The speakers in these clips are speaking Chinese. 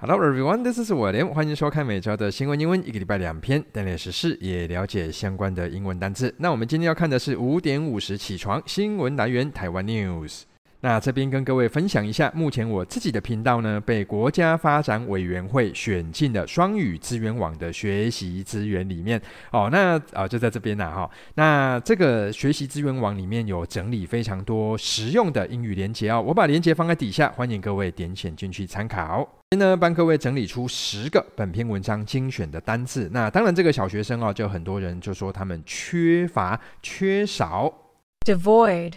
Hello everyone, this is William，欢迎收看每周的新闻英文，一个礼拜两篇，锻炼时事，也了解相关的英文单词。那我们今天要看的是五点五十起床新闻来源台湾 News。那这边跟各位分享一下，目前我自己的频道呢，被国家发展委员会选进了双语资源网的学习资源里面。哦，那啊、就在这边呐哈。那这个学习资源网里面有整理非常多实用的英语连接哦，我把连接放在底下，欢迎各位点选进去参考。今天呢，帮各位整理出十个本篇文章精选的单字。那当然，这个小学生哦，就很多人就说他们缺乏、缺少。Devoid。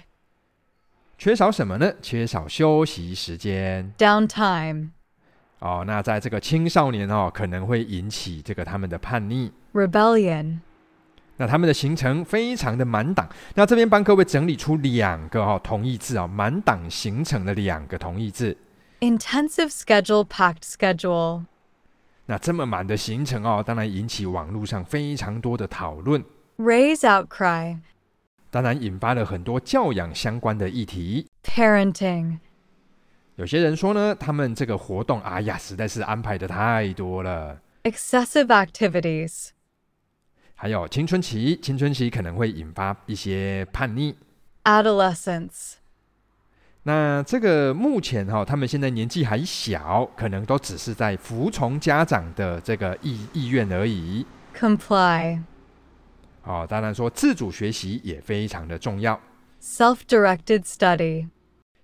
缺少什么呢？缺少休息时间，downtime。哦，那在这个青少年哦，可能会引起这个他们的叛逆，rebellion。那他们的行程非常的满档。那这边帮各位整理出两个哦同义字哦，满档行程的两个同义字，intensive schedule, packed schedule。那这么满的行程哦，当然引起网络上非常多的讨论，raise outcry。当然引发了很多教养相关的议题。Parenting，有些人说呢，他们这个活动，哎呀，实在是安排的太多了。Excessive activities，还有青春期，青春期可能会引发一些叛逆。Adolescence，那这个目前哈、哦，他们现在年纪还小，可能都只是在服从家长的这个意意愿而已。Comply。哦，当然说自主学习也非常的重要。Self-directed study。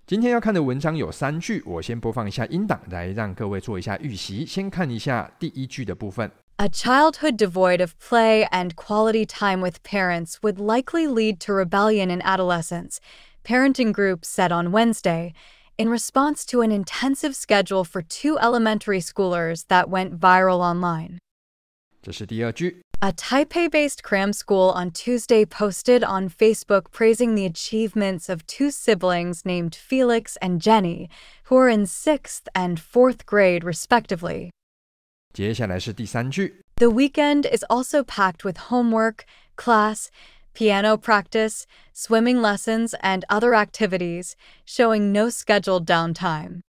今天要看的文章有三句，我先播放一下音档，来让各位做一下预习。先看一下第一句的部分。A childhood devoid of play and quality time with parents would likely lead to rebellion in adolescence. Parenting groups said on Wednesday, in response to an intensive schedule for two elementary schoolers that went viral online. 这是第二句。 a Taipei based cram school on Tuesday posted on Facebook praising the achievements of two siblings named Felix and Jenny, who are in sixth and fourth grade, respectively. The weekend is also packed with homework, class, piano practice, swimming lessons, and other activities, showing no scheduled downtime.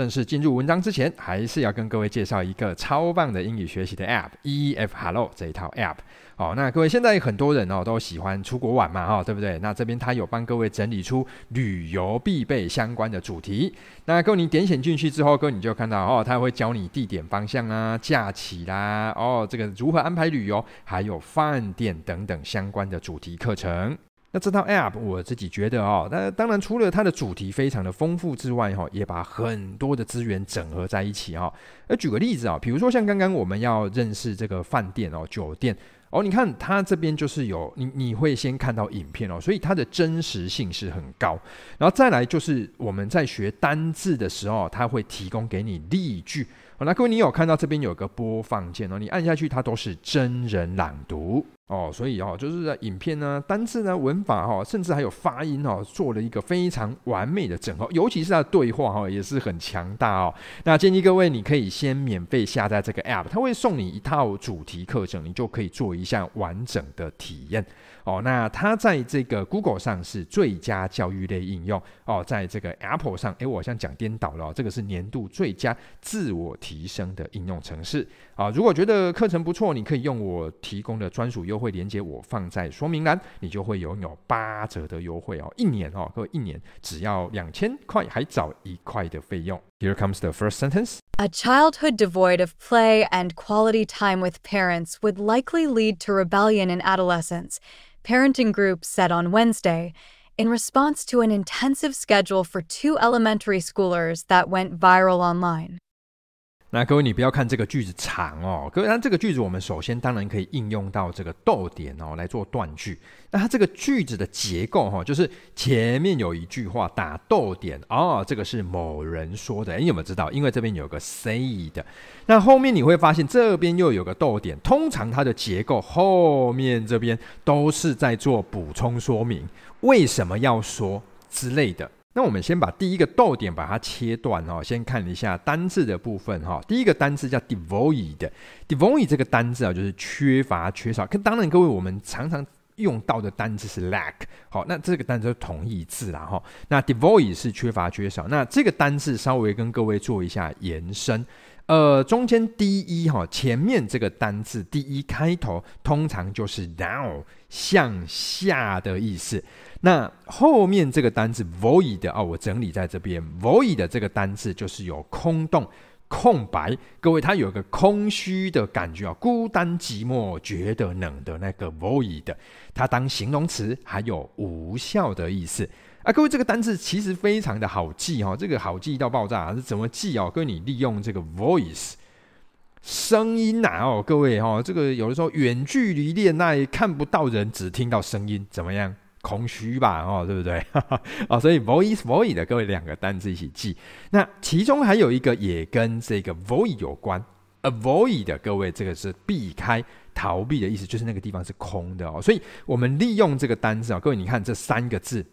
正式进入文章之前，还是要跟各位介绍一个超棒的英语学习的 App，EF Hello 这一套 App。哦，那各位现在很多人哦都喜欢出国玩嘛，哈、对不对？那这边它有帮各位整理出旅游必备相关的主题。那各位你点选进去之后，各位你就看到哦，它会教你地点方向啊、假期啦，哦，这个如何安排旅游，还有饭店等等相关的主题课程。那这套 App 我自己觉得哦，那当然除了它的主题非常的丰富之外，哈，也把很多的资源整合在一起哈。那举个例子啊，比如说像刚刚我们要认识这个饭店哦、酒店哦，你看它这边就是有你你会先看到影片哦，所以它的真实性是很高。然后再来就是我们在学单字的时候，它会提供给你例句。那各位你有看到这边有个播放键哦，你按下去它都是真人朗读。哦，所以哦，就是影片呢、单字呢、文法哈、哦，甚至还有发音哦，做了一个非常完美的整合，尤其是它的对话哈、哦，也是很强大哦。那建议各位，你可以先免费下载这个 App，它会送你一套主题课程，你就可以做一下完整的体验。哦，那它在这个 Google 上是最佳教育类应用哦，在这个 Apple 上，诶，我好像讲颠倒了、哦，这个是年度最佳自我提升的应用程式啊。如果觉得课程不错，你可以用我提供的专属优惠链接，我放在说明栏，你就会拥有八折的优惠哦，一年哦，各位一年只要两千块，还找一块的费用。Here comes the first sentence. A childhood devoid of play and quality time with parents would likely lead to rebellion in adolescence. Parenting group said on Wednesday, in response to an intensive schedule for two elementary schoolers that went viral online. 那各位，你不要看这个句子长哦。各位，那这个句子我们首先当然可以应用到这个逗点哦来做断句。那它这个句子的结构哈、哦，就是前面有一句话打逗点哦，这个是某人说的。你有没有知道？因为这边有个 say 的，那后面你会发现这边又有个逗点。通常它的结构后面这边都是在做补充说明，为什么要说之类的。那我们先把第一个逗点把它切断哦，先看一下单字的部分哈。第一个单字叫 devoid，devoid 这个单字啊，就是缺乏、缺少。可当然，各位我们常常用到的单字是 lack，好，那这个单字是同义字啦哈。那 devoid 是缺乏、缺少。那这个单字稍微跟各位做一下延伸呃，中间 D E 哈，前面这个单字 D E 开头，通常就是 down 向下的意思。那后面这个单字 void 哦，我整理在这边，void 这个单字就是有空洞、空白。各位，它有个空虚的感觉啊，孤单寂寞、觉得冷的那个 void，它当形容词还有无效的意思。啊，各位，这个单字其实非常的好记哈，这个好记到爆炸，是怎么记哦？各位，你利用这个 voice 声音呐哦，各位哈，这个有的时候远距离恋爱看不到人，只听到声音，怎么样？空虚吧哦，对不对？哦，所以 void void 的各位两个单字一起记。那其中还有一个也跟这个 void 有关，avoid 的各位这个是避开、逃避的意思，就是那个地方是空的哦。所以我们利用这个单字啊，各位你看这三个字。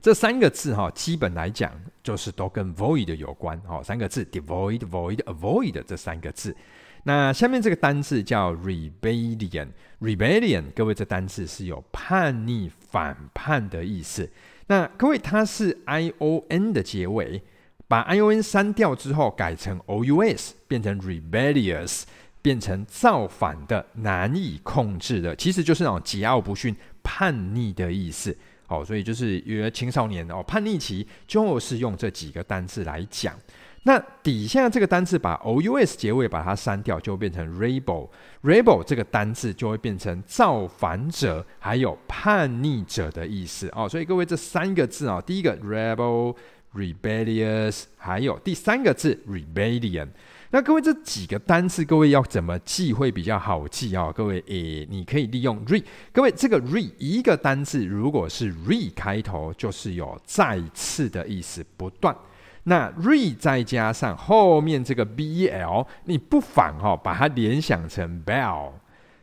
这三个字哈，基本来讲就是都跟 void 有关哦。三个字：devoid、void、avoid 这三个字。那下面这个单字叫 rebellion，rebellion 各位这单字是有叛逆、反叛的意思。那各位它是 i o n 的结尾，把 i o n 删掉之后改成 o u s，变成 rebellious，变成造反的、难以控制的，其实就是那种桀骜不驯、叛逆的意思。哦，所以就是有青少年哦，叛逆期就是用这几个单字来讲。那底下这个单字把 o u s 结尾把它删掉，就变成 rebel。rebel 这个单字就会变成造反者，还有叛逆者的意思哦。所以各位这三个字啊，第一个 rebel、rebellious，还有第三个字 rebellion。那各位这几个单词，各位要怎么记会比较好记啊？各位，诶，你可以利用 re。各位，这个 re 一个单词如果是 re 开头，就是有再次的意思，不断。那 re 再加上后面这个 b e l，你不妨哈把它联想成 bell。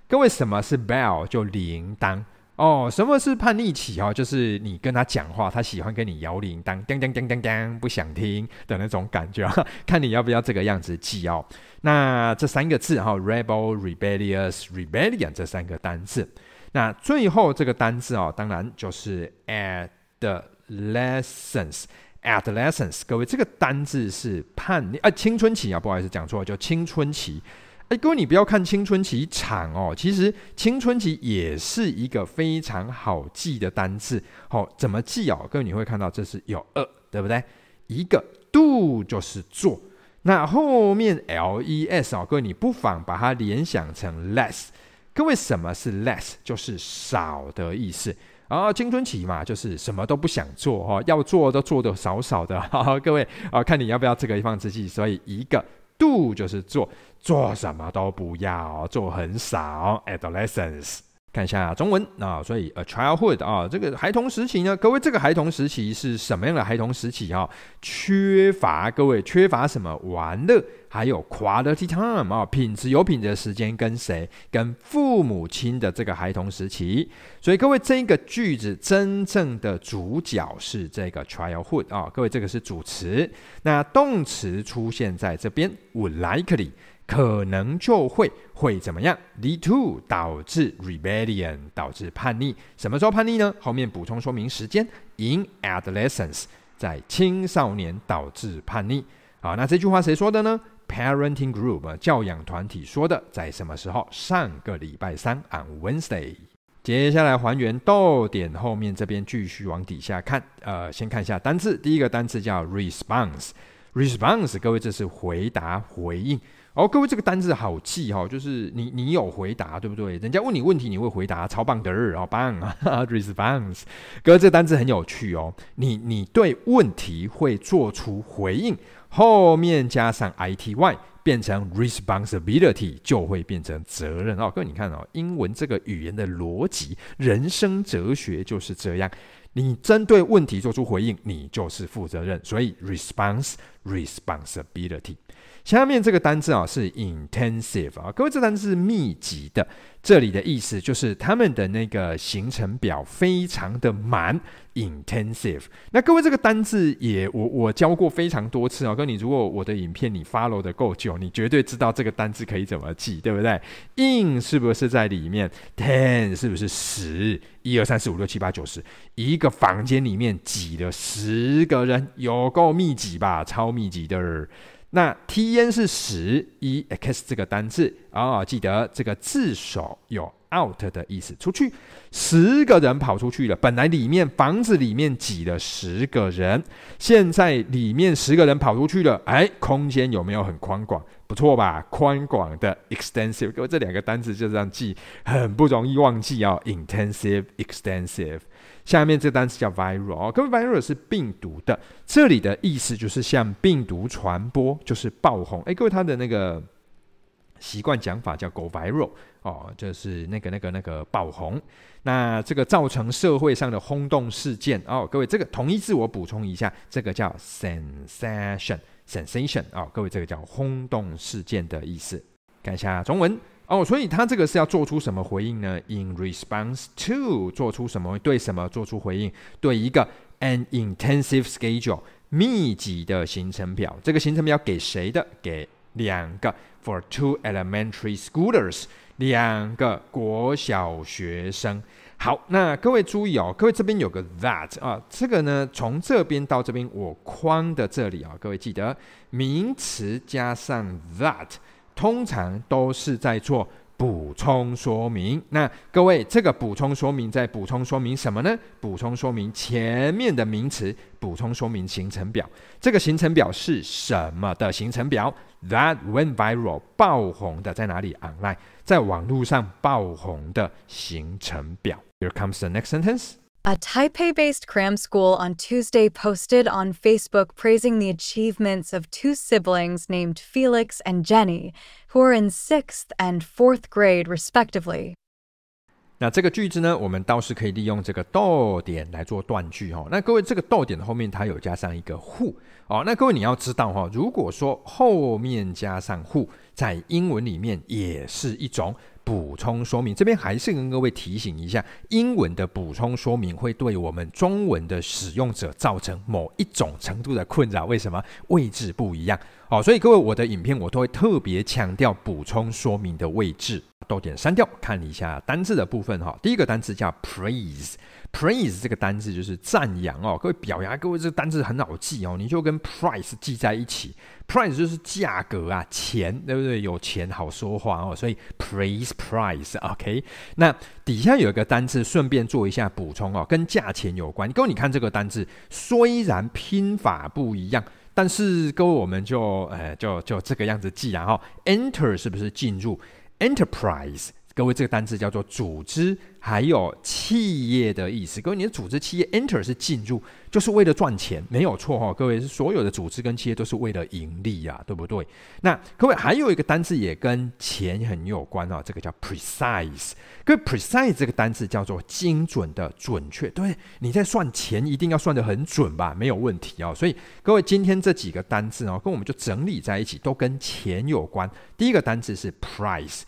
各位，什么是 bell？就铃铛。哦，什么是叛逆期？哦，就是你跟他讲话，他喜欢跟你摇铃铛，叮叮叮叮叮，不想听的那种感觉。看你要不要这个样子记哦。那这三个字哈，rebel、rebellious、rebellion 这三个单字。那最后这个单字哦，当然就是 adolescence。adolescence，各位这个单字是叛逆啊，青春期啊，不好意思讲错了，叫青春期。哎，各位，你不要看青春期长哦，其实青春期也是一个非常好记的单字。好、哦，怎么记哦？各位，你会看到这是有二，对不对？一个 do 就是做，那后面 less 哦，各位你不妨把它联想成 less。各位，什么是 less？就是少的意思。然后青春期嘛，就是什么都不想做哈、要做都做的少少的。哈，各位啊，看你要不要这个一方之计。所以一个 do 就是做。做什么都不要，做很少。Adolescence，看一下中文啊，所以 a childhood 啊，这个孩童时期呢，各位这个孩童时期是什么样的孩童时期啊？缺乏各位缺乏什么玩乐，还有 quality time 啊，品质有品质的时间跟谁？跟父母亲的这个孩童时期。所以各位这个句子真正的主角是这个 childhood 啊，各位这个是主词，那动词出现在这边，would likely。可能就会会怎么样？D to 导致 rebellion 导致叛逆。什么时候叛逆呢？后面补充说明时间。In adolescence 在青少年导致叛逆。好，那这句话谁说的呢？Parenting group 教养团体说的。在什么时候？上个礼拜三 on Wednesday。接下来还原逗点后面这边继续往底下看。呃，先看一下单字。第一个单字叫 response。response 各位这是回答回应。哦，各位，这个单字好记哈，就是你你有回答对不对？人家问你问题，你会回答，超棒的，好棒啊！Response，各位，这个单字很有趣哦。你你对问题会做出回应，后面加上 ity 变成 responsibility，就会变成责任哦。各位，你看哦，英文这个语言的逻辑，人生哲学就是这样。你针对问题做出回应，你就是负责任，所以 response responsibility。下面这个单字啊是 intensive 啊，各位，这单字是密集的，这里的意思就是他们的那个行程表非常的满，intensive。那各位这个单字也我我教过非常多次啊，跟你如果我的影片你 follow 的够久，你绝对知道这个单字可以怎么记，对不对？in 是不是在里面？ten 是不是十？一二三四五六七八九十，一个房间里面挤了十个人，有够密集吧？超密集的。那 T-N 是十一 X 这个单字啊，记得这个字首有 out 的意思，出去十个人跑出去了。本来里面房子里面挤了十个人，现在里面十个人跑出去了，哎，空间有没有很宽广？不错吧？宽广的 extensive，各位这两个单词就这样记，很不容易忘记哦。intensive、extensive。下面这个单词叫 viral，哦，各位 viral 是病毒的，这里的意思就是像病毒传播，就是爆红。哎，各位他的那个习惯讲法叫 go viral 哦，就是那个那个那个爆红。那这个造成社会上的轰动事件哦，各位这个同义字我补充一下，这个叫 sensation sensation，哦，各位这个叫轰动事件的意思。看一下中文。哦，所以他这个是要做出什么回应呢？In response to 做出什么？对什么做出回应？对一个 an intensive schedule 密集的行程表。这个行程表给谁的？给两个 for two elementary schoolers 两个国小学生。好，那各位注意哦，各位这边有个 that 啊，这个呢从这边到这边我框的这里啊，各位记得名词加上 that。通常都是在做补充说明。那各位，这个补充说明在补充说明什么呢？补充说明前面的名词，补充说明行程表。这个行程表是什么的行程表？That went viral，爆红的在哪里？Online，在网络上爆红的行程表。Here comes the next sentence. A Taipei based cram school on Tuesday posted on Facebook praising the achievements of two siblings named Felix and Jenny, who are in sixth and fourth grade, respectively. 那这个句子呢，我们倒是可以利用这个逗点来做断句哈。那各位，这个逗点后面它有加上一个 who 哦。那各位你要知道哈，如果说后面加上 who， 在英文里面也是一种。补充说明，这边还是跟各位提醒一下，英文的补充说明会对我们中文的使用者造成某一种程度的困扰。为什么？位置不一样好。所以各位，我的影片我都会特别强调补充说明的位置。逗点删掉，看一下单字的部分哈。第一个单词叫 praise。Praise 这个单字就是赞扬哦，各位表扬，各位这个单字很好记哦，你就跟 price 记在一起，price 就是价格啊，钱对不对？有钱好说话哦，所以 praise price，OK。那底下有一个单字，顺便做一下补充哦，跟价钱有关。各位你看这个单字，虽然拼法不一样，但是各位我们就呃就就这个样子记然后，enter 是不是进入 enterprise？各位，这个单词叫做组织，还有企业的意思。各位，你的组织企业 enter 是进入，就是为了赚钱，没有错哈、各位，是所有的组织跟企业都是为了盈利呀、啊，对不对？那各位还有一个单词也跟钱很有关啊，这个叫 precise。各位，precise 这个单词叫做精准的、准确。对，你在算钱一定要算得很准吧，没有问题哦。所以各位，今天这几个单词哦，跟我们就整理在一起，都跟钱有关。第一个单词是 price。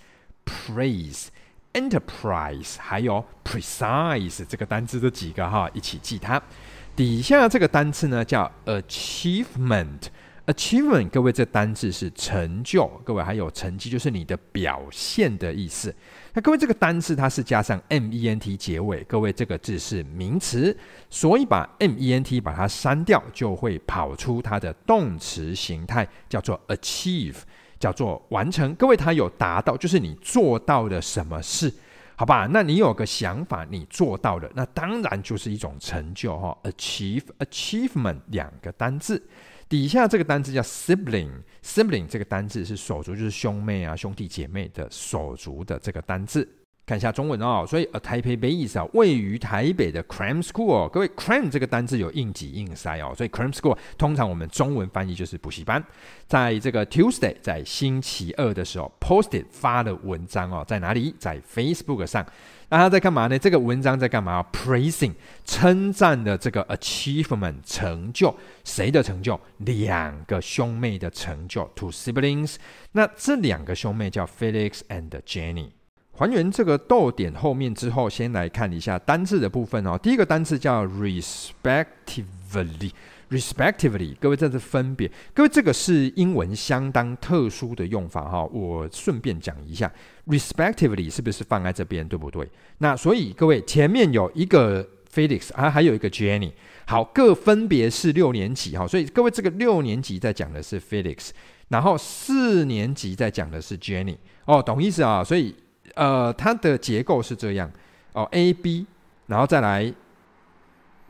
Praise, enterprise，还有 precise 这个单词这几个哈，一起记它。底下这个单词呢叫 achievement, achievement 各位这单字是成就，各位还有成绩就是你的表现的意思。那各位这个单字它是加上 ment 结尾，各位这个字是名词，所以把 ment 把它删掉，就会跑出它的动词形态，叫做 achieve。叫做完成，各位，他有达到，就是你做到了什么事，好吧？那你有个想法，你做到了，那当然就是一种成就哈。Achieve achievement 两个单字，底下这个单字叫 sibling，sibling 这个单字是手足，就是兄妹啊、兄弟姐妹的手足的这个单字。看一下中文哦，所以 a Taipei base 啊，位于台北的 cram school，各位 cram 这个单字有应急硬塞哦，所以 cram school 通常我们中文翻译就是补习班。在这个 Tuesday，在星期二的时候，posted 发了文章哦，在哪里？在 Facebook 上。那他在干嘛呢？这个文章在干嘛？Praising 称赞的这个 achievement 成就，谁的成就？两个兄妹的成就，two siblings。那这两个兄妹叫 Felix and Jenny。还原这个逗点后面之后，先来看一下单字的部分哦。第一个单字叫 respectively，respectively，各位这是分别。各位这个是英文相当特殊的用法哈，我顺便讲一下，respectively 是不是放在这边，对不对？那所以各位前面有一个 Felix 啊，还有一个 Jenny，好，各分别是六年级哈，所以各位这个六年级在讲的是 Felix。然后四年级在讲的是 Jenny 哦，懂意思啊？所以呃，它的结构是这样哦，A B，然后再来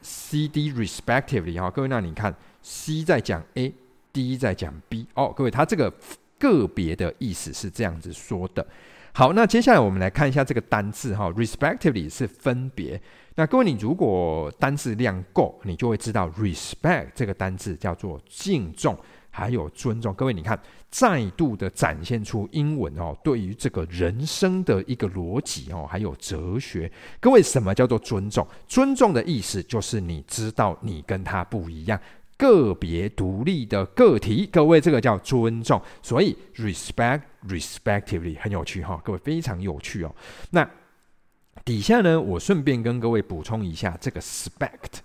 C D respectively 哈、各位那你看 C 在讲 A，D 在讲 B 哦，各位它这个个别的意思是这样子说的。好，那接下来我们来看一下这个单字哈、，respectively 是分别。那各位你如果单字量够，你就会知道 respect 这个单字叫做敬重。还有尊重，各位，你看，再度的展现出英文哦，对于这个人生的一个逻辑哦，还有哲学。各位，什么叫做尊重？尊重的意思就是你知道你跟他不一样，个别独立的个体。各位，这个叫尊重。所以，respect respectively 很有趣哈、哦，各位非常有趣哦。那底下呢，我顺便跟各位补充一下这个 spect。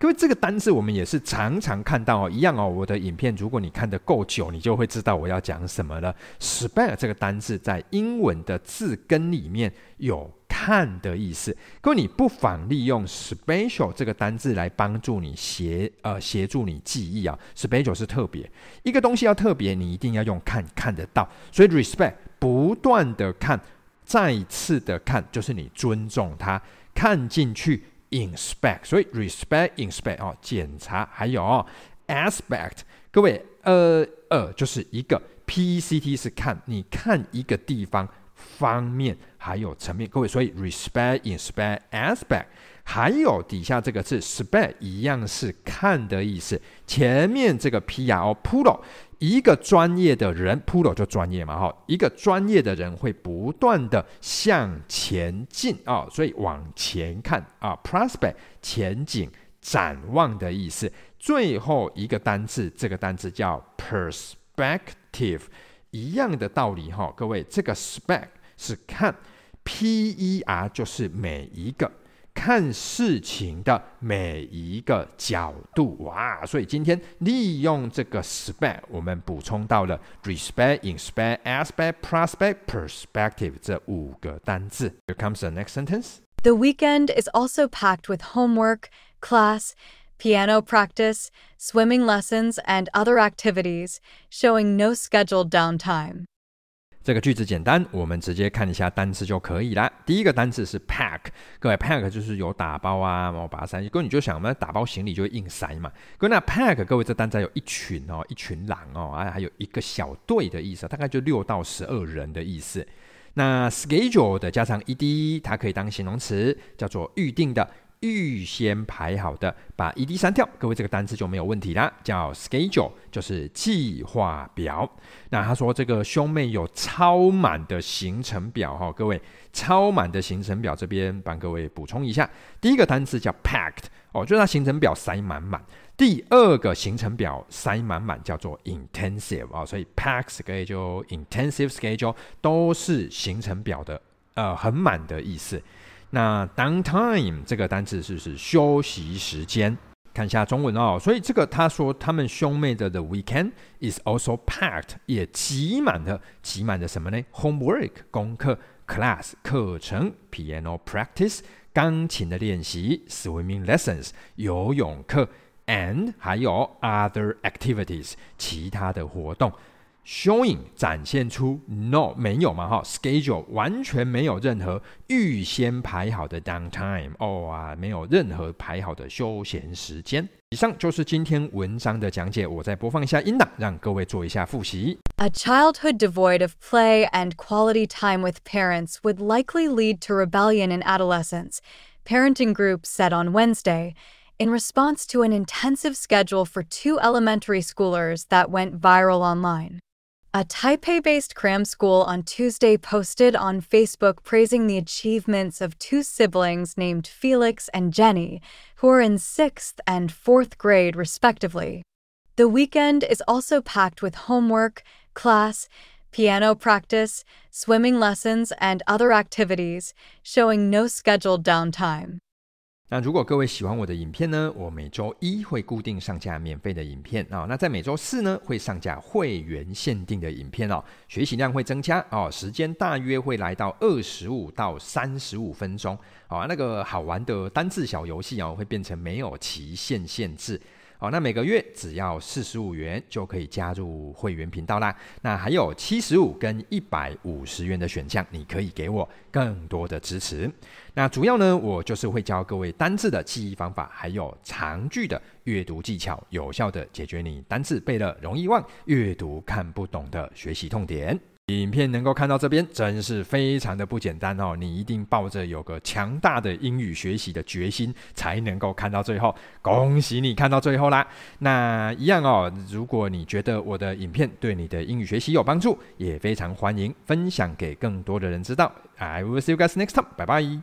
各位，这个单字我们也是常常看到哦，一样哦。我的影片，如果你看得够久，你就会知道我要讲什么了。Spect 这个单字在英文的字根里面有看的意思。各位，你不妨利用 special 这个单字来帮助你协呃协助你记忆啊。Special 是特别，一个东西要特别，你一定要用看看得到。所以 respect 不断的看，再次的看，就是你尊重它，看进去。inspect，所以 respect inspect 哦，检查，还有哦，aspect，各位，呃呃，就是一个 PECT 是看，你看一个地方方面还有层面，各位，所以 respect inspect aspect，还有底下这个字 spect 一样是看的意思，前面这个 P 啊哦 pull 一个专业的人，Pro 就专业嘛，哈，一个专业的人会不断的向前进啊，所以往前看啊，prospect 前景展望的意思。最后一个单字，这个单字叫 perspective，一样的道理哈，各位，这个 spec 是看，P E R 就是每一个。看事情的每一个角度，哇！所以今天利用这个 spect，我们补充到了 respect、inspect、aspect、prospect、perspective 这五个单字。Here comes the next sentence. The weekend is also packed with homework, class, piano practice, swimming lessons, and other activities, showing no scheduled downtime. 这个句子简单，我们直接看一下单词就可以了。第一个单词是 pack，各位 pack 就是有打包啊，然后把它塞。各位你就想，嘛打包行李就会硬塞嘛。各位那 pack，各位这单词有一群哦，一群狼哦，啊，还有一个小队的意思，大概就六到十二人的意思。那 schedule 的加上 ed，它可以当形容词，叫做预定的。预先排好的，把 ed 删掉，各位这个单词就没有问题啦。叫 schedule，就是计划表。那他说这个兄妹有超满的行程表哈，各位超满的行程表这边帮各位补充一下。第一个单词叫 packed 哦，就是他行程表塞满满。第二个行程表塞满满叫做 intensive 啊，所以 packed 可以就 intensive schedule 都是行程表的呃很满的意思。那 downtime 这个单词是不是休息时间？看一下中文哦。所以这个他说他们兄妹的 the weekend is also packed，也挤满了，挤满了什么呢？homework 功课，class 课程，piano practice 钢琴的练习，swimming lessons 游泳课，and 还有 other activities 其他的活动。Showing 展现出 no 没有嘛哈，schedule 完全没有任何预先排好的 downtime 哦啊，没有任何排好的休闲时间。以上就是今天文章的讲解，我再播放一下音档，让各位做一下复习。A childhood devoid of play and quality time with parents would likely lead to rebellion in adolescence. Parenting groups said on Wednesday. In response to an intensive schedule for two elementary schoolers that went viral online. A Taipei based cram school on Tuesday posted on Facebook praising the achievements of two siblings named Felix and Jenny, who are in sixth and fourth grade, respectively. The weekend is also packed with homework, class, piano practice, swimming lessons, and other activities, showing no scheduled downtime. 那如果各位喜欢我的影片呢，我每周一会固定上架免费的影片啊、那在每周四呢会上架会员限定的影片哦，学习量会增加哦，时间大约会来到二十五到三十五分钟，啊、哦，那个好玩的单字小游戏、哦、会变成没有期限限制。好，那每个月只要四十五元就可以加入会员频道啦。那还有七十五跟一百五十元的选项，你可以给我更多的支持。那主要呢，我就是会教各位单字的记忆方法，还有长句的阅读技巧，有效的解决你单字背了容易忘、阅读看不懂的学习痛点。影片能够看到这边，真是非常的不简单哦！你一定抱着有个强大的英语学习的决心，才能够看到最后。恭喜你看到最后啦！那一样哦，如果你觉得我的影片对你的英语学习有帮助，也非常欢迎分享给更多的人知道。I will see you guys next time. 拜拜。